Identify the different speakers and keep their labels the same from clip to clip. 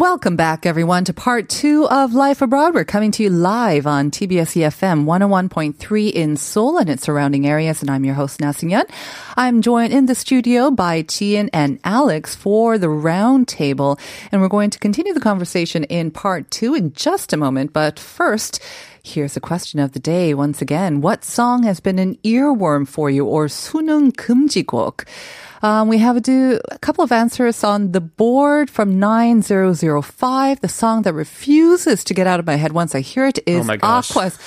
Speaker 1: Welcome back, everyone, to part two of Life Abroad. We're coming to you live on TBS EFM 101.3 in Seoul and its surrounding areas, and I'm your host, Na I'm joined in the studio by Tian and Alex for the round table, and we're going to continue the conversation in part two in just a moment. But first, Here's a question of the day once again. What song has been an earworm for you or 수능 금지곡? Um, we have a, do, a couple of answers on the board from 9005. The song that refuses to get out of my head once I hear it is
Speaker 2: oh
Speaker 1: Aqua's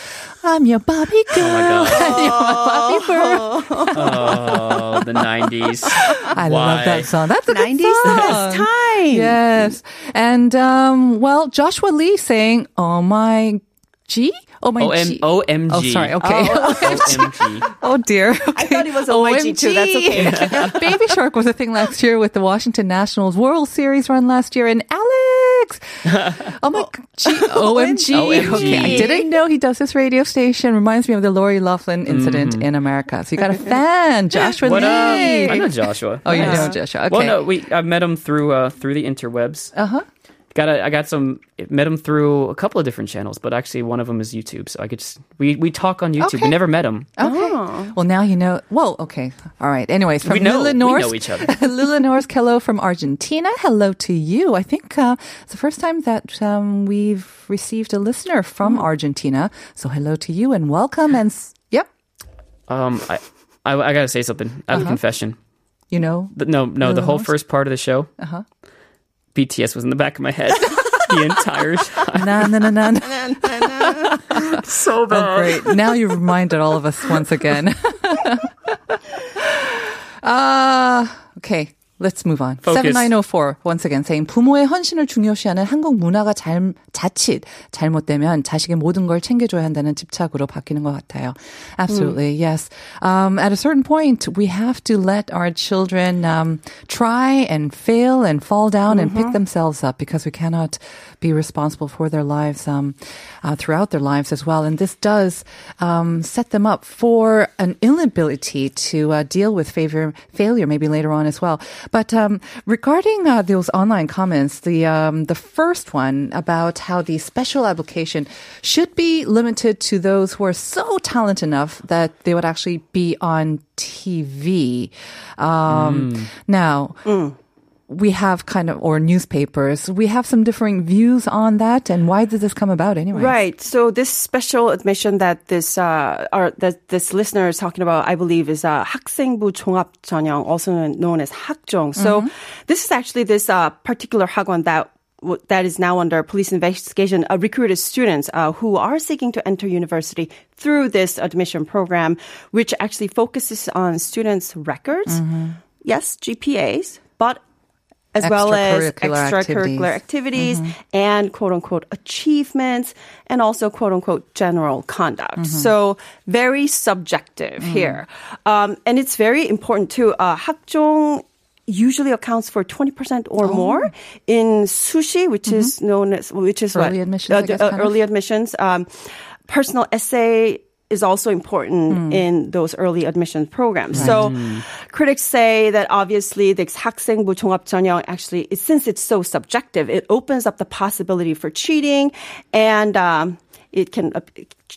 Speaker 1: I'm your Barbie girl.
Speaker 2: Oh,
Speaker 1: my Barbie girl.
Speaker 2: oh, the 90s.
Speaker 1: I
Speaker 2: Why?
Speaker 1: love that song. That's a
Speaker 3: 90s
Speaker 1: good song.
Speaker 3: Best time.
Speaker 1: Yes. And, um, well, Joshua Lee saying, Oh my G? Oh my
Speaker 2: OM,
Speaker 1: G.
Speaker 2: OMG.
Speaker 1: Oh, sorry. Okay.
Speaker 2: OMG.
Speaker 1: Oh dear.
Speaker 3: I thought it was OMG too. That's okay.
Speaker 1: Baby Shark was a thing last year with the Washington Nationals World Series run last year. And Alex! Oh my G- OMG.
Speaker 2: OMG.
Speaker 1: Okay. I didn't know he does this radio station. Reminds me of the Lori Loughlin incident in America. So you got a fan, Joshua
Speaker 2: What up? I know Joshua.
Speaker 1: Oh, you know Joshua. Okay.
Speaker 2: Well, no, we I met him through uh, through the interwebs.
Speaker 1: Uh huh.
Speaker 2: Got a, I got some met him through a couple of different channels, but actually one of them is YouTube. So I could just we we talk on YouTube.
Speaker 1: Okay.
Speaker 2: We never met him.
Speaker 1: Okay. Well, now you know. Well, okay. All right. Anyways, from
Speaker 2: We know-
Speaker 1: Lila
Speaker 2: we know each other.
Speaker 1: Lila Norris Kello from Argentina. Hello to you. I think uh, it's the first time that um, we've received a listener from Argentina. So hello to you and welcome. And s- yep,
Speaker 2: Um, I I, I gotta say something. I have
Speaker 1: Uh-huh.
Speaker 2: a confession.
Speaker 1: you know.
Speaker 2: The- no, no, the whole
Speaker 1: Nas?
Speaker 2: first part of the show,
Speaker 1: Uh-huh.
Speaker 2: BTS was in the back of my head the entire time.
Speaker 1: Na na na na. na.
Speaker 2: So
Speaker 1: Oh, great. Now you've reminded all of us once again. uh, okay. Let's move on.
Speaker 2: Focus.
Speaker 1: 7904 once again saying 부모의 헌신을 중요시하는 한국 문화가 잘, 자칫 잘못되면 자식의 모든 걸 챙겨줘야 한다는 집착으로 바뀌는 것 같아요. Absolutely, yes. Um, at a certain point, we have to let our children um, try and fail and fall down and pick themselves up because we cannot be responsible for their lives um, uh, throughout their lives as well. And this does um, set them up for an inability to uh, deal with failure, failure maybe later on as well. But um, regarding uh, those online comments, the um, the first one about how the special application should be limited to those who are so talented enough that they would actually be on TV. Um, Now we have kind of, or newspapers, we have some differing views on that. And why did this come about anyway?
Speaker 3: Right. So this special admission that this uh, or that this listener is talking about, I believe, is uh, 학생부 종합 전형, also known as 학종. So this is actually this uh, particular 학원 that w- that is now under police investigation, uh, recruited students uh, who are seeking to enter university through this admission program, which actually focuses on students' records. Yes, GPAs, but as well as
Speaker 1: Extracurricular
Speaker 3: extracurricular activities, and quote unquote achievements and also quote unquote general conduct. So very subjective here. Um, and it's very important too. Uh, 학종 usually accounts for 20% or more in susi, which is known as, which is
Speaker 1: Early
Speaker 3: what?
Speaker 1: admissions, kind of?
Speaker 3: early admissions. Um, personal essay is also important in those early admissions programs. So critics say that obviously the 학생부 종합 전형 actually, it- since it's so subjective, it opens up the possibility for cheating and um, it can, uh,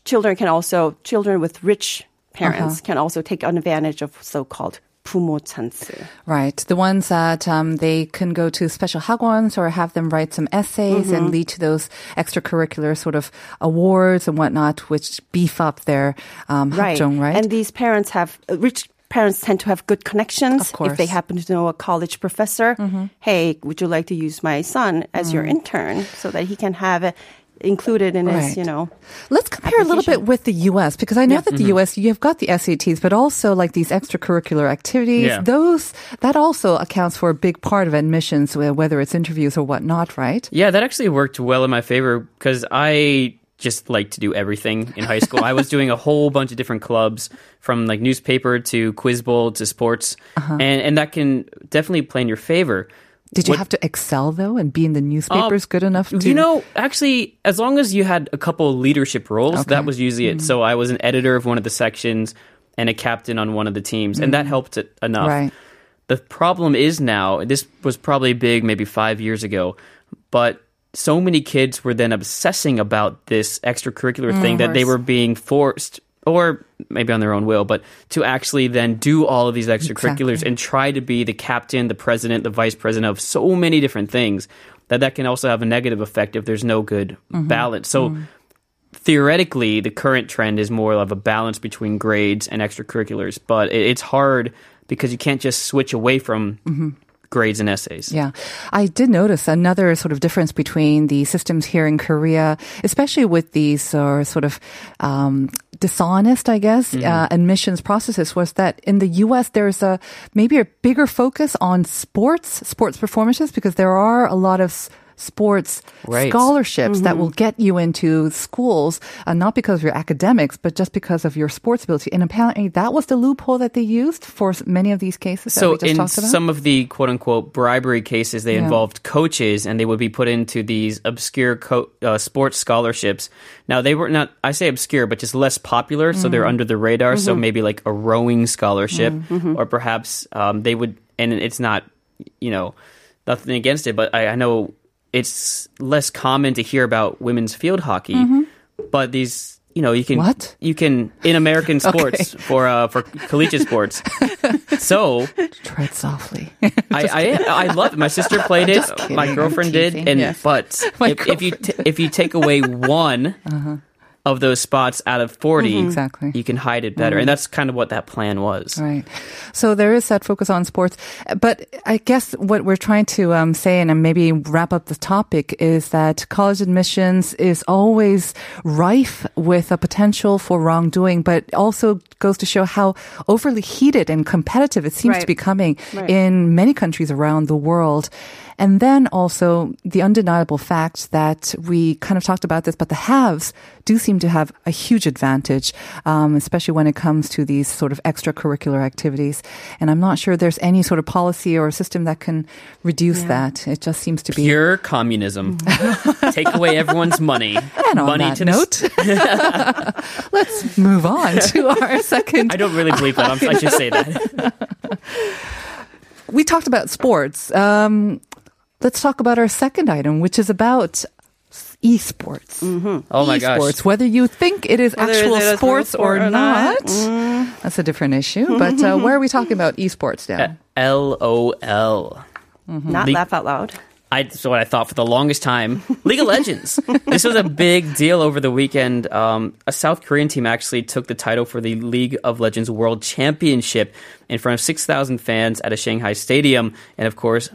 Speaker 3: children can also, children with rich parents can also take advantage of so-called 부모 찬스.
Speaker 1: Right. The ones that um, they can go to special hagwons or have them write some essays and lead to those extracurricular sort of awards and whatnot, which beef up their um, 학종, right?
Speaker 3: And these parents have uh, rich parents tend to have good connections.
Speaker 1: Of course. Mm-hmm.
Speaker 3: If they happen to know a college professor, hey, would you like to use my son as your intern so that he can have it included in his,
Speaker 1: Mm.
Speaker 3: You know,
Speaker 1: Let's compare a little bit with the U.S. because I know that the U.S. you've got the SATs, but also like these extracurricular activities.
Speaker 2: Yeah.
Speaker 1: Those that also accounts for a big part of admissions, whether it's interviews or whatnot, right?
Speaker 2: Yeah, that actually worked well in my favor because I just like to do everything in high school. I was doing a whole bunch of different clubs from like newspaper to quiz bowl to sports.
Speaker 1: Uh-huh.
Speaker 2: And and that can definitely play in your favor.
Speaker 1: Did you
Speaker 2: What-
Speaker 1: have to excel though and be in the newspapers uh, good enough to
Speaker 2: You know, actually, as long as you had a couple leadership roles,
Speaker 1: Okay.
Speaker 2: that was usually it. Mm-hmm. So I was an editor of one of the sections and a captain on one of the teams, and that mm-hmm. helped it enough.
Speaker 1: Right.
Speaker 2: The problem is now, this was probably big maybe five years ago, but so many kids were then obsessing about this extracurricular thing that they mm-hmm. were being forced, or maybe on their own will, but to actually then do all of these extracurriculars and try to be the captain, the president, the vice president of so many different things that that can also have a negative effect if there's no good mm-hmm. balance. So mm-hmm. theoretically, the current trend is more of a balance between grades and extracurriculars, but it's hard because you can't just switch away from mm-hmm. Grades and essays.
Speaker 1: Yeah. I did notice another sort of difference between the systems here in Korea, especially with these uh, sort of um, dishonest, I guess, uh, admissions processes was that in the US, there's a maybe a bigger focus on sports, sports performances, because there are a lot of s- sports
Speaker 2: Right.
Speaker 1: scholarships that will get you into schools, uh, not because of your academics, but just because of your sports ability. And apparently that was the loophole that they used for many of these cases that
Speaker 2: So
Speaker 1: we just
Speaker 2: in
Speaker 1: talked about.
Speaker 2: some of the quote unquote bribery cases, they
Speaker 1: Yeah.
Speaker 2: involved coaches and they would be put into these obscure co- uh, sports scholarships. Now they were not, I say obscure, but just less popular. So
Speaker 1: Mm.
Speaker 2: they're under the radar. So maybe like a rowing scholarship
Speaker 1: Mm-hmm.
Speaker 2: or perhaps um, they would, and it's not, you know, nothing against it, but I, I know it's less common to hear about women's field hockey, but these, you know, you can
Speaker 1: Mm-hmm. What?
Speaker 2: you can in American sports for uh, for collegiate sports. so
Speaker 1: Tread softly.
Speaker 2: I, I I love it. My sister played it. My girlfriend did, and
Speaker 1: Yes.
Speaker 2: but if, if you t- if you take away one of those spots out of 40
Speaker 1: Mm-hmm. Exactly.
Speaker 2: you can hide it better, and that's kind of what that plan was.
Speaker 1: Right. So there is that focus on sports. But I guess what we're trying to um, say and maybe wrap up the topic is that college admissions is always rife with a potential for wrongdoing, but also goes to show how overly heated and competitive it seems to be coming
Speaker 3: Right.
Speaker 1: in many countries around the world. And then also the undeniable fact that we kind of talked about this, but the haves do seem to have a huge advantage, um, especially when it comes to these sort of extracurricular activities. And I'm not sure there's any sort of policy or system that can reduce that. It just seems to be.
Speaker 2: Pure communism. Take away everyone's money.
Speaker 1: and on
Speaker 2: money
Speaker 1: that
Speaker 2: to
Speaker 1: note, let's move on to our second
Speaker 2: I don't really believe that. I'm, I should say that.
Speaker 1: we talked about sports. Um, let's talk about our second item, which is about esports.
Speaker 2: Oh my gosh.
Speaker 1: esports, whether you think it is
Speaker 3: Whether
Speaker 1: actual
Speaker 3: it is
Speaker 1: sports
Speaker 3: sport
Speaker 1: or
Speaker 3: or
Speaker 1: not,
Speaker 3: not.
Speaker 1: that's a different issue. But uh, where are we talking about esports now?
Speaker 2: LOL.
Speaker 3: Not
Speaker 2: Le-
Speaker 3: laugh out loud.
Speaker 2: I so what I thought for the longest time. League of Legends. this was a big deal over the weekend. Um, a South Korean team actually took the title for the League of Legends World Championship in front of six thousand fans at a Shanghai stadium, and of course,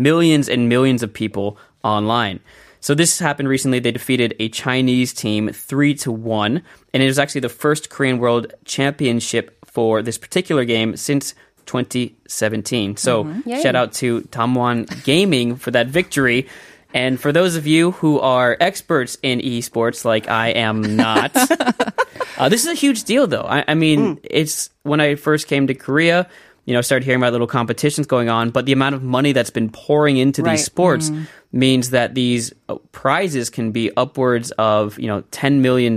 Speaker 2: millions and millions of people online. So this happened recently. They defeated a Chinese team three to one, and it was actually the first Korean World Championship for this particular game since 2017. So shout out to DAMWON Gaming for that victory. And for those of you who are experts in esports, like I am not, uh, this is a huge deal, though. I, I mean, it's when I first came to Korea, you know, started hearing about little competitions going on, but the amount of money that's been pouring into
Speaker 3: Right.
Speaker 2: these sports mm-hmm. Means that these uh, prizes can be upwards of, you know, $10 million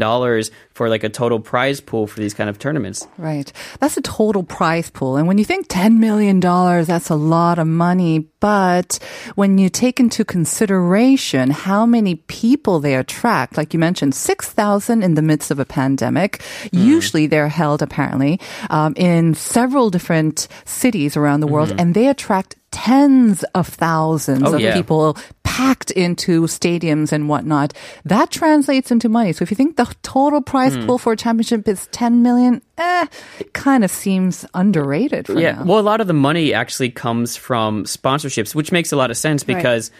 Speaker 2: for like a total prize pool for these kind of tournaments.
Speaker 1: Right. That's a total prize pool. And when you think $10 million, that's a lot of money. But when you take into consideration how many people they attract, like you mentioned, 6,000 in the midst of a pandemic, usually they're held apparently um, in several different cities around the world, and they attract tens of thousands
Speaker 2: Oh,
Speaker 1: of
Speaker 2: yeah.
Speaker 1: people packed into stadiums and whatnot. That translates into money. So if you think the total prize
Speaker 2: Hmm.
Speaker 1: pool for a championship is 10 million, eh, it kind of seems underrated for
Speaker 2: yeah.
Speaker 1: now.
Speaker 2: Well, a lot of the money actually comes from sponsorships, which makes a lot of sense because,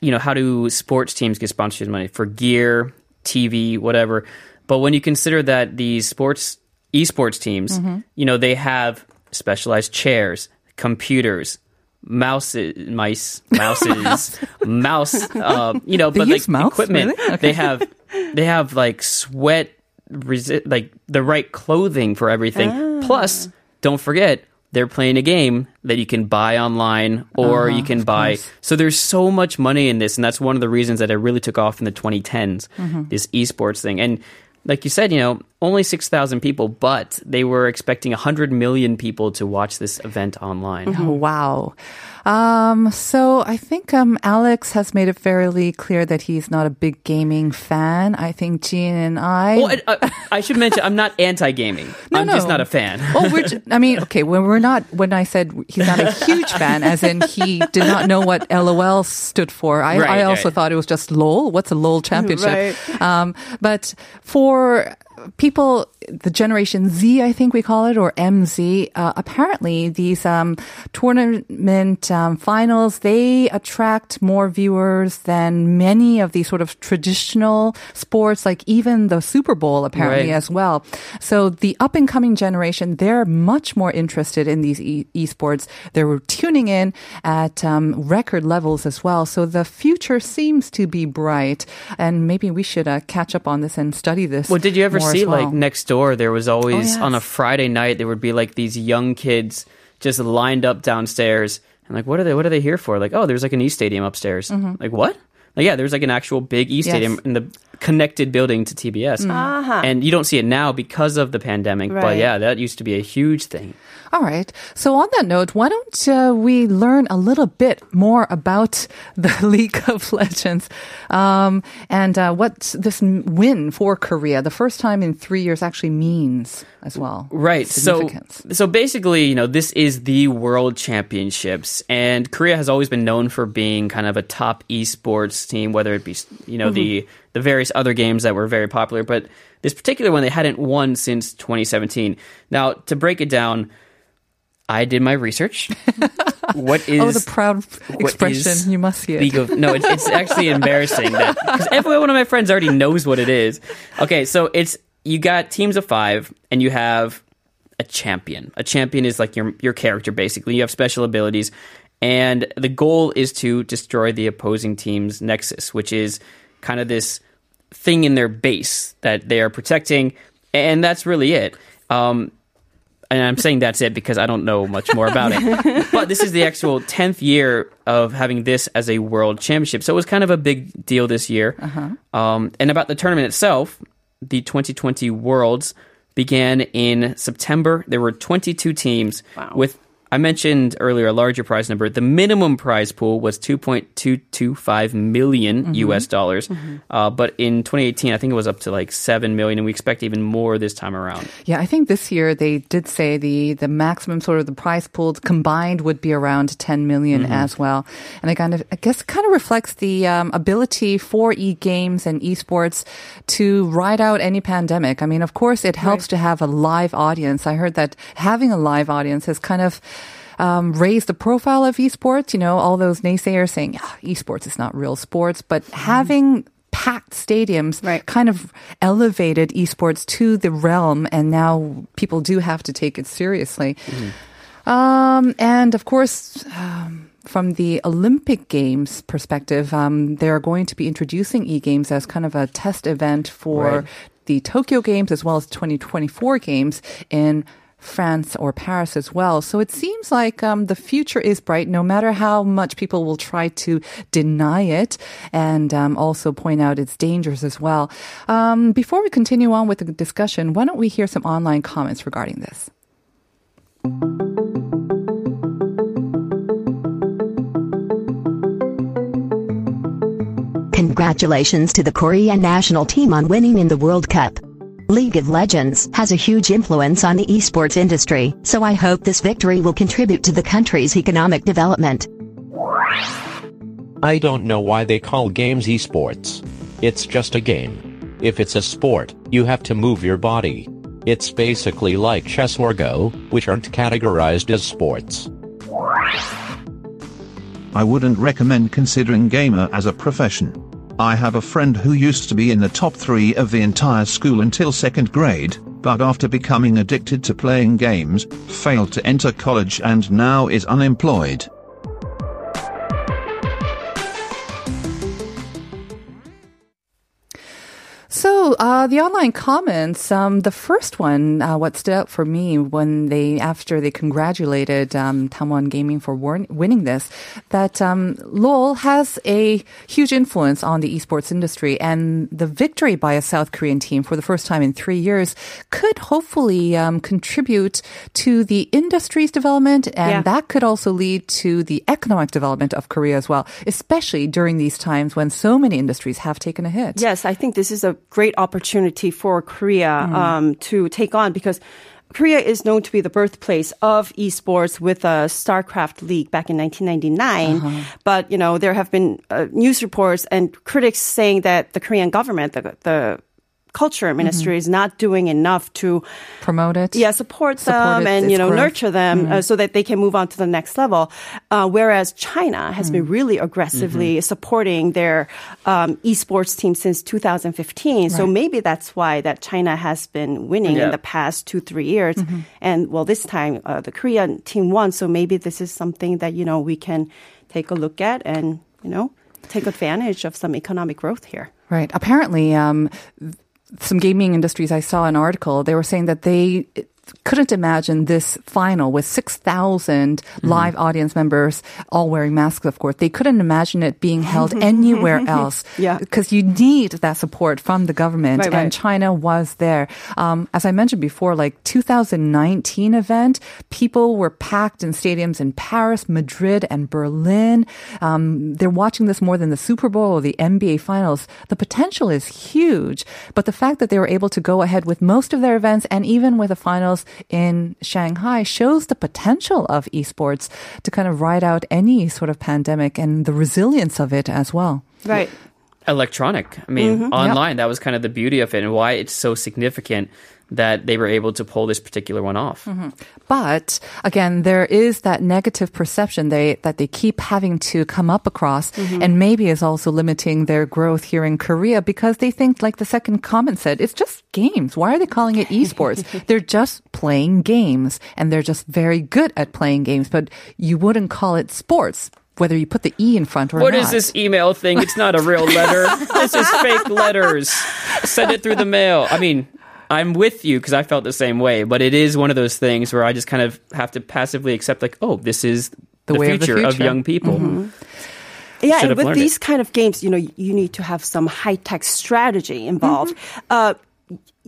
Speaker 2: you know, how do sports teams get sponsorship money for gear, TV, whatever? But when you consider that these sports esports teams,
Speaker 1: Mm-hmm.
Speaker 2: you know, they have specialized chairs, computers, mouses, mice, mouses, mouse, uh, you know,
Speaker 1: They
Speaker 2: but like
Speaker 1: mouse?
Speaker 2: equipment.
Speaker 1: Really? Okay.
Speaker 2: They have, they have like sweat, resi- like the right clothing for everything.
Speaker 1: Ah.
Speaker 2: Plus, don't forget, they're playing a game that you can buy online or
Speaker 1: Uh-huh,
Speaker 2: you can buy. So there's so much money in this, and that's one of the reasons that it really took off in the 2010s.
Speaker 1: Mm-hmm.
Speaker 2: This esports thing, and like you said, you know, only 6,000 people, but they were expecting 100 million people to watch this event online.
Speaker 1: Oh, wow. Um, so I think um, Alex has made it fairly clear that he's not a big gaming fan. I think Jean and I.
Speaker 2: Well, I, I, I should mention, I'm not anti-gaming.
Speaker 1: No,
Speaker 2: I'm just not a fan.
Speaker 1: Oh, we're. ju- I mean, okay. When we're not, when I said he's not a huge fan, as in he did not know what LOL stood for. I,
Speaker 2: Right,
Speaker 1: I also
Speaker 2: right.
Speaker 1: thought it was just LOL. What's a LOL championship?
Speaker 3: Right.
Speaker 1: Um, but for or people, the Generation Z, I think we call it, or MZ, uh, apparently these um, tournament um, finals they attract more viewers than many of these sort of traditional sports, like even the Super Bowl, apparently
Speaker 2: Right.
Speaker 1: as well. So the up and coming generation, they're much more interested in these e- esports. They're tuning in at um, record levels as well. So the future seems to be bright, and maybe we should uh, catch up on this and study this.
Speaker 2: Well, did you ever see
Speaker 1: well.
Speaker 2: like next door? There was always
Speaker 1: yes.
Speaker 2: on a Friday night there would be like these young kids just lined up downstairs and like what are they? What are they here for? Like oh, there's like an E Stadium upstairs. Like what? Like yeah, there's like an actual big E Stadium
Speaker 1: Mm-hmm. Yes.
Speaker 2: in the connected building to TBS,
Speaker 3: Aha.
Speaker 2: and you don't see it now because of the pandemic. But yeah, that used to be a huge thing.
Speaker 1: All right. So on that note, why don't uh, we learn a little bit more about the League of Legends um, and uh, what this win for Korea, the first time in three years, actually means as well.
Speaker 2: Right. So so basically, you know, this is the World Championships and Korea has always been known for being kind of a top esports team whether it be, you know, the the various other games that were very popular, but this particular one they hadn't won since 2017. Now, to break it down, I did my research. what is
Speaker 1: oh, the proud expression. You must see it.
Speaker 2: League of no, it's, it's actually embarrassing that because every one of my friends already knows what it is. Okay, so it's you got teams of five, and you have a champion. A champion is like your your character basically. You have special abilities, and the goal is to destroy the opposing team's nexus, which is kind of this thing in their base that they are protecting, and that's really it. Um, and I'm saying that's it because I don't know much more about it. but this is the actual 10th year of having this as a world championship. So it was kind of a big deal this year. Um, and about the tournament itself, the 2020 Worlds began in September. There were 22 teams with. I mentioned earlier a larger prize number. The minimum prize pool was 2.225 million US dollars. Uh, but in 2018, I think it was up to like 7 million, and we expect even more this time around.
Speaker 1: Yeah, I think this year they did say the the maximum sort of the prize pool combined would be around 10 million
Speaker 2: Mm-hmm.
Speaker 1: as well. And I kind of I guess kind of reflects the um, ability for e games and esports to ride out any pandemic. I mean, of course, it helps to have a live audience. I heard that having a live audience has kind of um, raised the profile of esports. You know, all those naysayers saying "Ah, esports is not real sports, but having packed stadiums
Speaker 3: Right.
Speaker 1: kind of elevated esports to the realm, and now people do have to take it seriously. Um, and of course, um, from the Olympic Games perspective, um, they're going to be introducing e games as kind of a test event for
Speaker 2: Right.
Speaker 1: the Tokyo Games as well as 2024 Games in France or Paris as well. So it seems like um, the future is bright, no matter how much people will try to deny it and um, also point out its dangers as well. Um, before we continue on with the discussion, why don't we hear some online comments regarding this?
Speaker 4: Congratulations to the Korean national team on winning in the World Cup. League of Legends has a huge influence on the esports industry, so I hope this victory will contribute to the country's economic development.
Speaker 5: I don't know why they call games esports. It's just a game. If it's a sport, you have to move your body. It's basically like chess or Go, which aren't categorized as sports.
Speaker 6: I wouldn't recommend considering gamer as a profession. I have a friend who used to be in the top three of the entire school until second grade, but after becoming addicted to playing games, failed to enter college and now is unemployed.
Speaker 1: So uh, the online comments, um, the first one, uh, what stood out for me when they after they congratulated um, DAMWON Gaming for win- winning this, that um, LOL has a huge influence on the esports industry, and the victory by a South Korean team for the first time in three years could hopefully um, contribute to the industry's development, and
Speaker 3: Yeah.
Speaker 1: that could also lead to the economic development of Korea as well, especially during these times when so many industries have taken a hit.
Speaker 3: Yes, I think this is a great opportunity for Korea um, to take on because Korea is known to be the birthplace of esports with a StarCraft League back in 1999. But, you know, there have been uh, news reports and critics saying that the Korean government, the, the culture ministry is not doing enough to
Speaker 1: Promote it.
Speaker 3: yeah, support,
Speaker 1: Support
Speaker 3: them
Speaker 1: its-
Speaker 3: and you know
Speaker 1: growth.
Speaker 3: nurture them uh, so that they can move on to the next level. Uh, whereas China has been really aggressively supporting their um, esports team since 2015. So maybe that's why that China has been winning
Speaker 2: Yeah.
Speaker 3: in the past two three years. And well, this time uh, the Korean team won. So maybe this is something that you know we can take a look at and you know take advantage of some economic growth here.
Speaker 1: Right. Apparently, um, some gaming industries, I saw an article, they were saying that they couldn't imagine this final with 6,000 live audience members all wearing masks, of course. They couldn't imagine it being held anywhere else.
Speaker 3: Yeah.
Speaker 1: Because you need that support from the government.
Speaker 3: Right,
Speaker 1: and
Speaker 3: right.
Speaker 1: China was there. Um, as I mentioned before, like 2019 event, people were packed in stadiums in Paris, Madrid, and Berlin. Um, they're watching this more than the Super Bowl or the NBA finals. The potential is huge, but the fact that they were able to go ahead with most of their events and even with the finals in Shanghai shows the potential of esports to kind of ride out any sort of pandemic and the resilience of it as well.
Speaker 3: Right.
Speaker 2: electronic. I mean, mm-hmm. online. That was kind of the beauty of it and why it's so significant that they were able to pull this particular one off. Mm-hmm.
Speaker 1: But again, there is that negative perception they, that they keep having to come up across mm-hmm. and maybe is also limiting their growth here in Korea because they think, like the second comment said, it's just games. Why are they calling it esports? they're just playing games and they're just very good at playing games, but you wouldn't call it sports. Whether you put the E in front or
Speaker 2: What
Speaker 1: not.
Speaker 2: What is this email thing? It's not a real letter. this is fake letters. Send it through the mail. I mean, I'm with you because I felt the same way, but it is one of those things where I just kind of have to passively accept, like, oh, this is
Speaker 1: The
Speaker 2: the,
Speaker 1: way of the
Speaker 2: future, of young people.
Speaker 3: Yeah,
Speaker 2: Should
Speaker 3: and with these
Speaker 2: it.
Speaker 3: kind of games, you know, you need to have some high tech strategy involved. Uh,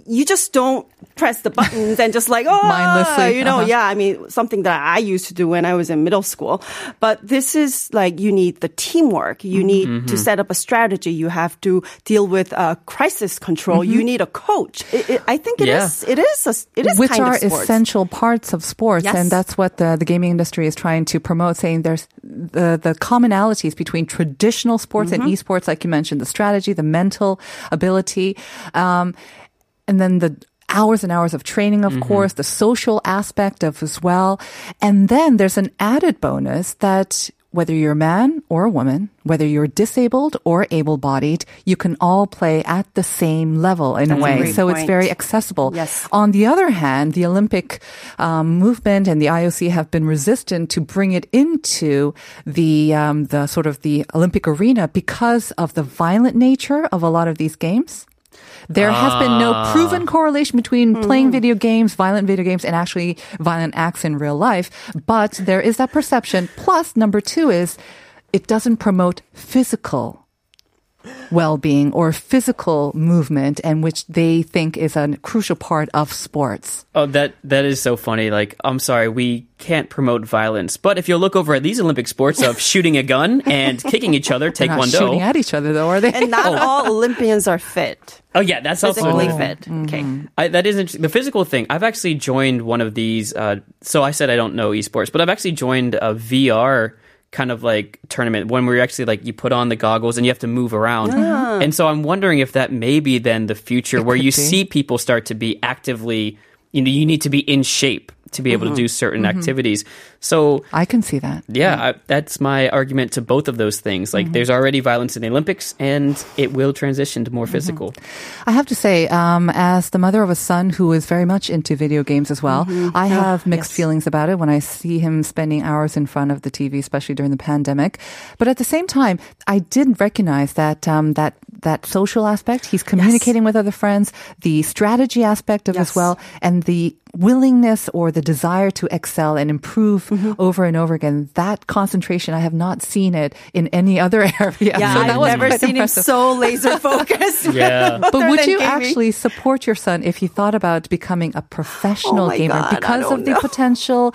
Speaker 3: you just don't press the buttons and just like oh
Speaker 1: Mindlessly,
Speaker 3: you know
Speaker 1: uh-huh.
Speaker 3: yeah i mean something that i used to do when i was in middle school but this is like you need the teamwork you need
Speaker 2: Mm-hmm.
Speaker 3: to set up a strategy you have to deal with uh, crisis control you need a coach it, it, i think it is.
Speaker 2: Yeah.
Speaker 3: it is a, it is
Speaker 1: which
Speaker 3: kind
Speaker 1: are
Speaker 3: of sports.
Speaker 1: essential parts of sports,
Speaker 3: Yes.
Speaker 1: and that's what the, the gaming industry is trying to promote. Saying there's the the commonalities between traditional sports
Speaker 3: Mm-hmm.
Speaker 1: and esports, like you mentioned, the strategy, the mental ability, um, and then the hours and hours of training, of course, the social aspect of as well, and then there's an added bonus that. Whether you're a man or a woman, whether you're disabled or able-bodied, you can all play at the same level in
Speaker 3: That's
Speaker 1: a
Speaker 3: a
Speaker 1: way.
Speaker 3: great
Speaker 1: So it's very accessible.
Speaker 3: Yes.
Speaker 1: On the other hand, the Olympic um, movement and the IOC have been resistant to bring it into the um, the sort of the Olympic arena because of the violent nature of a lot of these games. There has been no ah. proven correlation between hmm. playing video games, violent video games, and actually violent acts in real life. But there is that perception. Plus, number two is it doesn't promote physical well-being or physical movement and which they think is a crucial part of sports.
Speaker 2: Oh, that that is so funny. Like, I'm sorry, we can't promote violence, but if you look over at these Olympic sports of shooting a gun and kicking each other,
Speaker 1: They're not shooting
Speaker 2: taekwondo.
Speaker 1: at each other though, are they?
Speaker 3: and not all olympians are fit
Speaker 2: Oh yeah, that's also
Speaker 3: physically
Speaker 2: another-
Speaker 3: fit okay
Speaker 2: I, that is interesting. The physical thing. I've actually joined one of these. Uh, so I said I don't know esports, but I've actually joined a VR kind of like tournament when we're actually like you put on the goggles and you have to move around. Uh-huh. And so I'm wondering if that may be then the future where you
Speaker 1: be.
Speaker 2: see people start to be actively. You know, you need to be in shape to be able to mm-hmm. do certain mm-hmm. activities. So
Speaker 1: I can see that.
Speaker 2: yeah, I, that's my argument to both of those things. Like, there's already violence in the Olympics, and it will transition to more physical.
Speaker 1: I have to say, um, as the mother of a son who is very much into video games as well, I have mixed feelings about it when I see him spending hours in front of the TV, especially during the pandemic. But at the same time, I did recognize that um, that that social aspect. He's communicating with other friends, the strategy aspect of as well, and the willingness or the desire to excel and improve Mm-hmm. over and over again. That concentration, I have not seen it in any other area.
Speaker 3: Yeah,
Speaker 1: So that
Speaker 3: I've
Speaker 1: was
Speaker 3: never seen
Speaker 1: impressive.
Speaker 3: him so laser focused.
Speaker 2: Yeah.
Speaker 1: But would you
Speaker 3: gaming.
Speaker 1: actually support your son if he thought about becoming a professional
Speaker 3: Oh
Speaker 1: gamer
Speaker 3: God,
Speaker 1: because of
Speaker 3: don't
Speaker 1: the potential?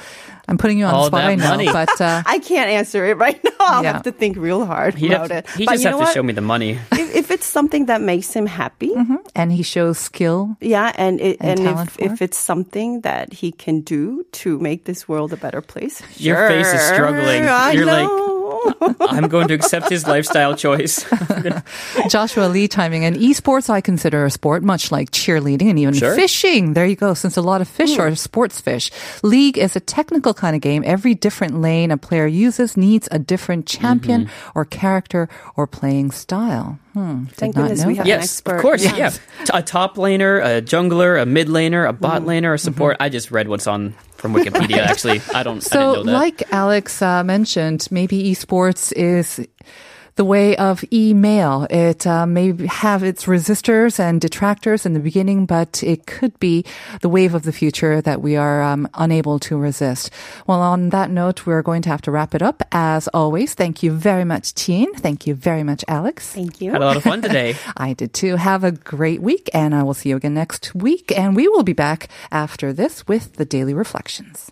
Speaker 1: I'm putting you on
Speaker 2: All
Speaker 1: the spot,
Speaker 2: that
Speaker 1: I know,
Speaker 2: money.
Speaker 1: but uh,
Speaker 3: I can't answer it right now. I'll
Speaker 1: Yeah.
Speaker 3: have to think real hard
Speaker 2: He'd
Speaker 3: about
Speaker 2: have,
Speaker 3: it.
Speaker 2: he
Speaker 3: but
Speaker 2: just
Speaker 3: you
Speaker 2: have
Speaker 3: know
Speaker 2: to
Speaker 3: what?
Speaker 2: show me the money.
Speaker 3: if, if it's something that makes him happy,
Speaker 1: and he shows skill.
Speaker 3: yeah, and it,
Speaker 1: And
Speaker 3: and, if, if it's something that he can do to make this world a better place,
Speaker 2: Your face is struggling.
Speaker 3: I
Speaker 2: You're like-
Speaker 3: know.
Speaker 2: I'm going to accept his lifestyle choice.
Speaker 1: Joshua Lee chiming in. Esports, I consider a sport, much like cheerleading and even
Speaker 2: Sure.
Speaker 1: fishing. There you go. Since a lot of fish hmm. are sports fish. League is a technical kind of game. Every different lane a player uses needs a different champion mm-hmm. or character or playing style. Hmm. Did
Speaker 3: Thank
Speaker 1: not
Speaker 3: goodness
Speaker 1: know
Speaker 3: we
Speaker 1: that.
Speaker 3: have an
Speaker 2: yes,
Speaker 3: expert.
Speaker 2: of course.
Speaker 3: Yes.
Speaker 2: Yeah. T- A top laner, a jungler, a mid laner, a bot mm-hmm. laner, a support. Mm-hmm. I just read what's on from Wikipedia. Actually, I don't. I
Speaker 1: So,
Speaker 2: that.
Speaker 1: like Alex uh, mentioned, maybe esports is the way of email. It uh, may have its resistors and detractors in the beginning, but it could be the wave of the future that we are um, unable to resist. Well, on that note, we're going to have to wrap it up. As always, thank you very much, Teen. Thank you very much, Alex.
Speaker 3: Thank you.
Speaker 2: Had a lot of fun today.
Speaker 1: I did too. Have a great week, and I will see you again next week. And we will be back after this with the daily reflections.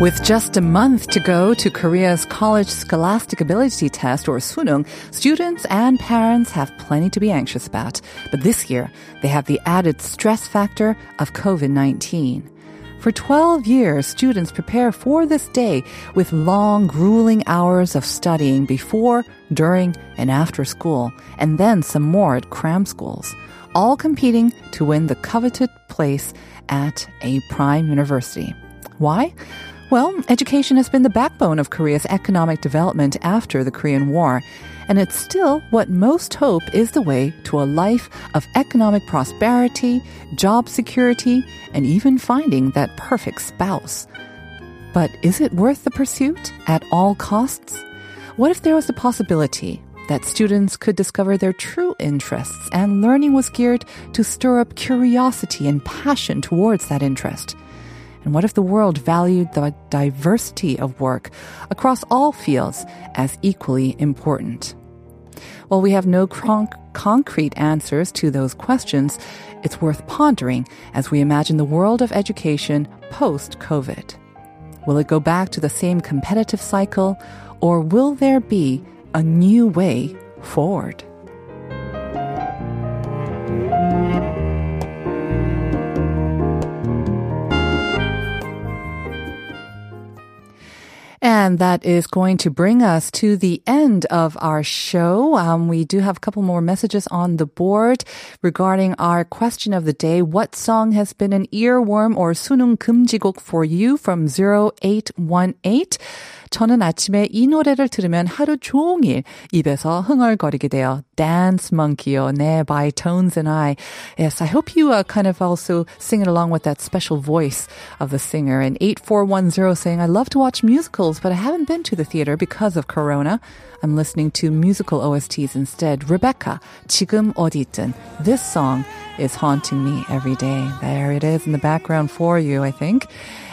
Speaker 1: With just a month to go to Korea's College Scholastic Ability Test, or Sunung, students and parents have plenty to be anxious about. But this year, they have the added stress factor of COVID 19. For 12 years, students prepare for this day with long, grueling hours of studying before, during, and after school, and then some more at cram schools, all competing to win the coveted place at a prime university. Why? Well, education has been the backbone of Korea's economic development after the Korean War, and it's still what most hope is the way to a life of economic prosperity, job security, and even finding that perfect spouse. But is it worth the pursuit at all costs? What if there was the possibility that students could discover their true interests and learning was geared to stir up curiosity and passion towards that interest? And what if the world valued the diversity of work across all fields as equally important? While we have no concrete answers to those questions, it's worth pondering as we imagine the world of education post COVID. Will it go back to the same competitive cycle, or will there be a new way forward? And that is going to bring us to the end of our show. Um, we do have a couple more messages on the board regarding our question of the day. What song has been an earworm or sunung 금지곡 for you from 0818? 저는 아침에 이 노래를 들으면 하루 종일 입에서 흥얼거리게 돼요. Dance Monkey요. 네, by Tones and I. Yes, I hope you uh, kind of also sing it along with that special voice of the singer. And 8410 saying, I love to watch musicals, but I haven't been to the theater because of Corona. I'm listening to musical OSTs instead. Rebecca, 지금 어디든. This song is haunting me every day. There it is in the background for you, I think.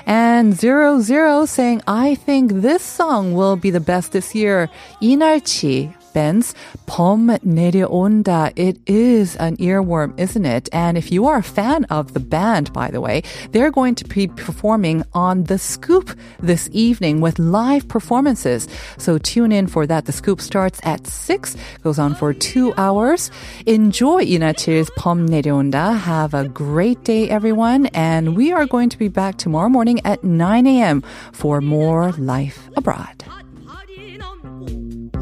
Speaker 1: And Zero Zero saying, I think this song will be the best this year. 이날치, Benz, 봄 내려온다. It is an earworm, isn't it? And if you are a fan of the band, by the way, they're going to be performing on The Scoop this evening with live performances. So tune in for that. The Scoop starts at 6, goes on for two hours. Enjoy Leenalchi's Pom 내려온다. Have a great day, everyone. And we are going to be back tomorrow morning at 9 a.m. for more Life Abroad.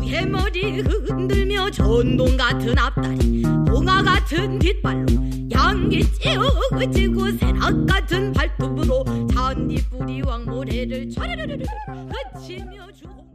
Speaker 7: 해머리 흔들며 전동 같은 앞다리 봉화 같은 뒷발로 양기 찌우지고 새낙 같은 발톱으로 잔디뿌리 왕모래를 촤르르르 그치며 주홍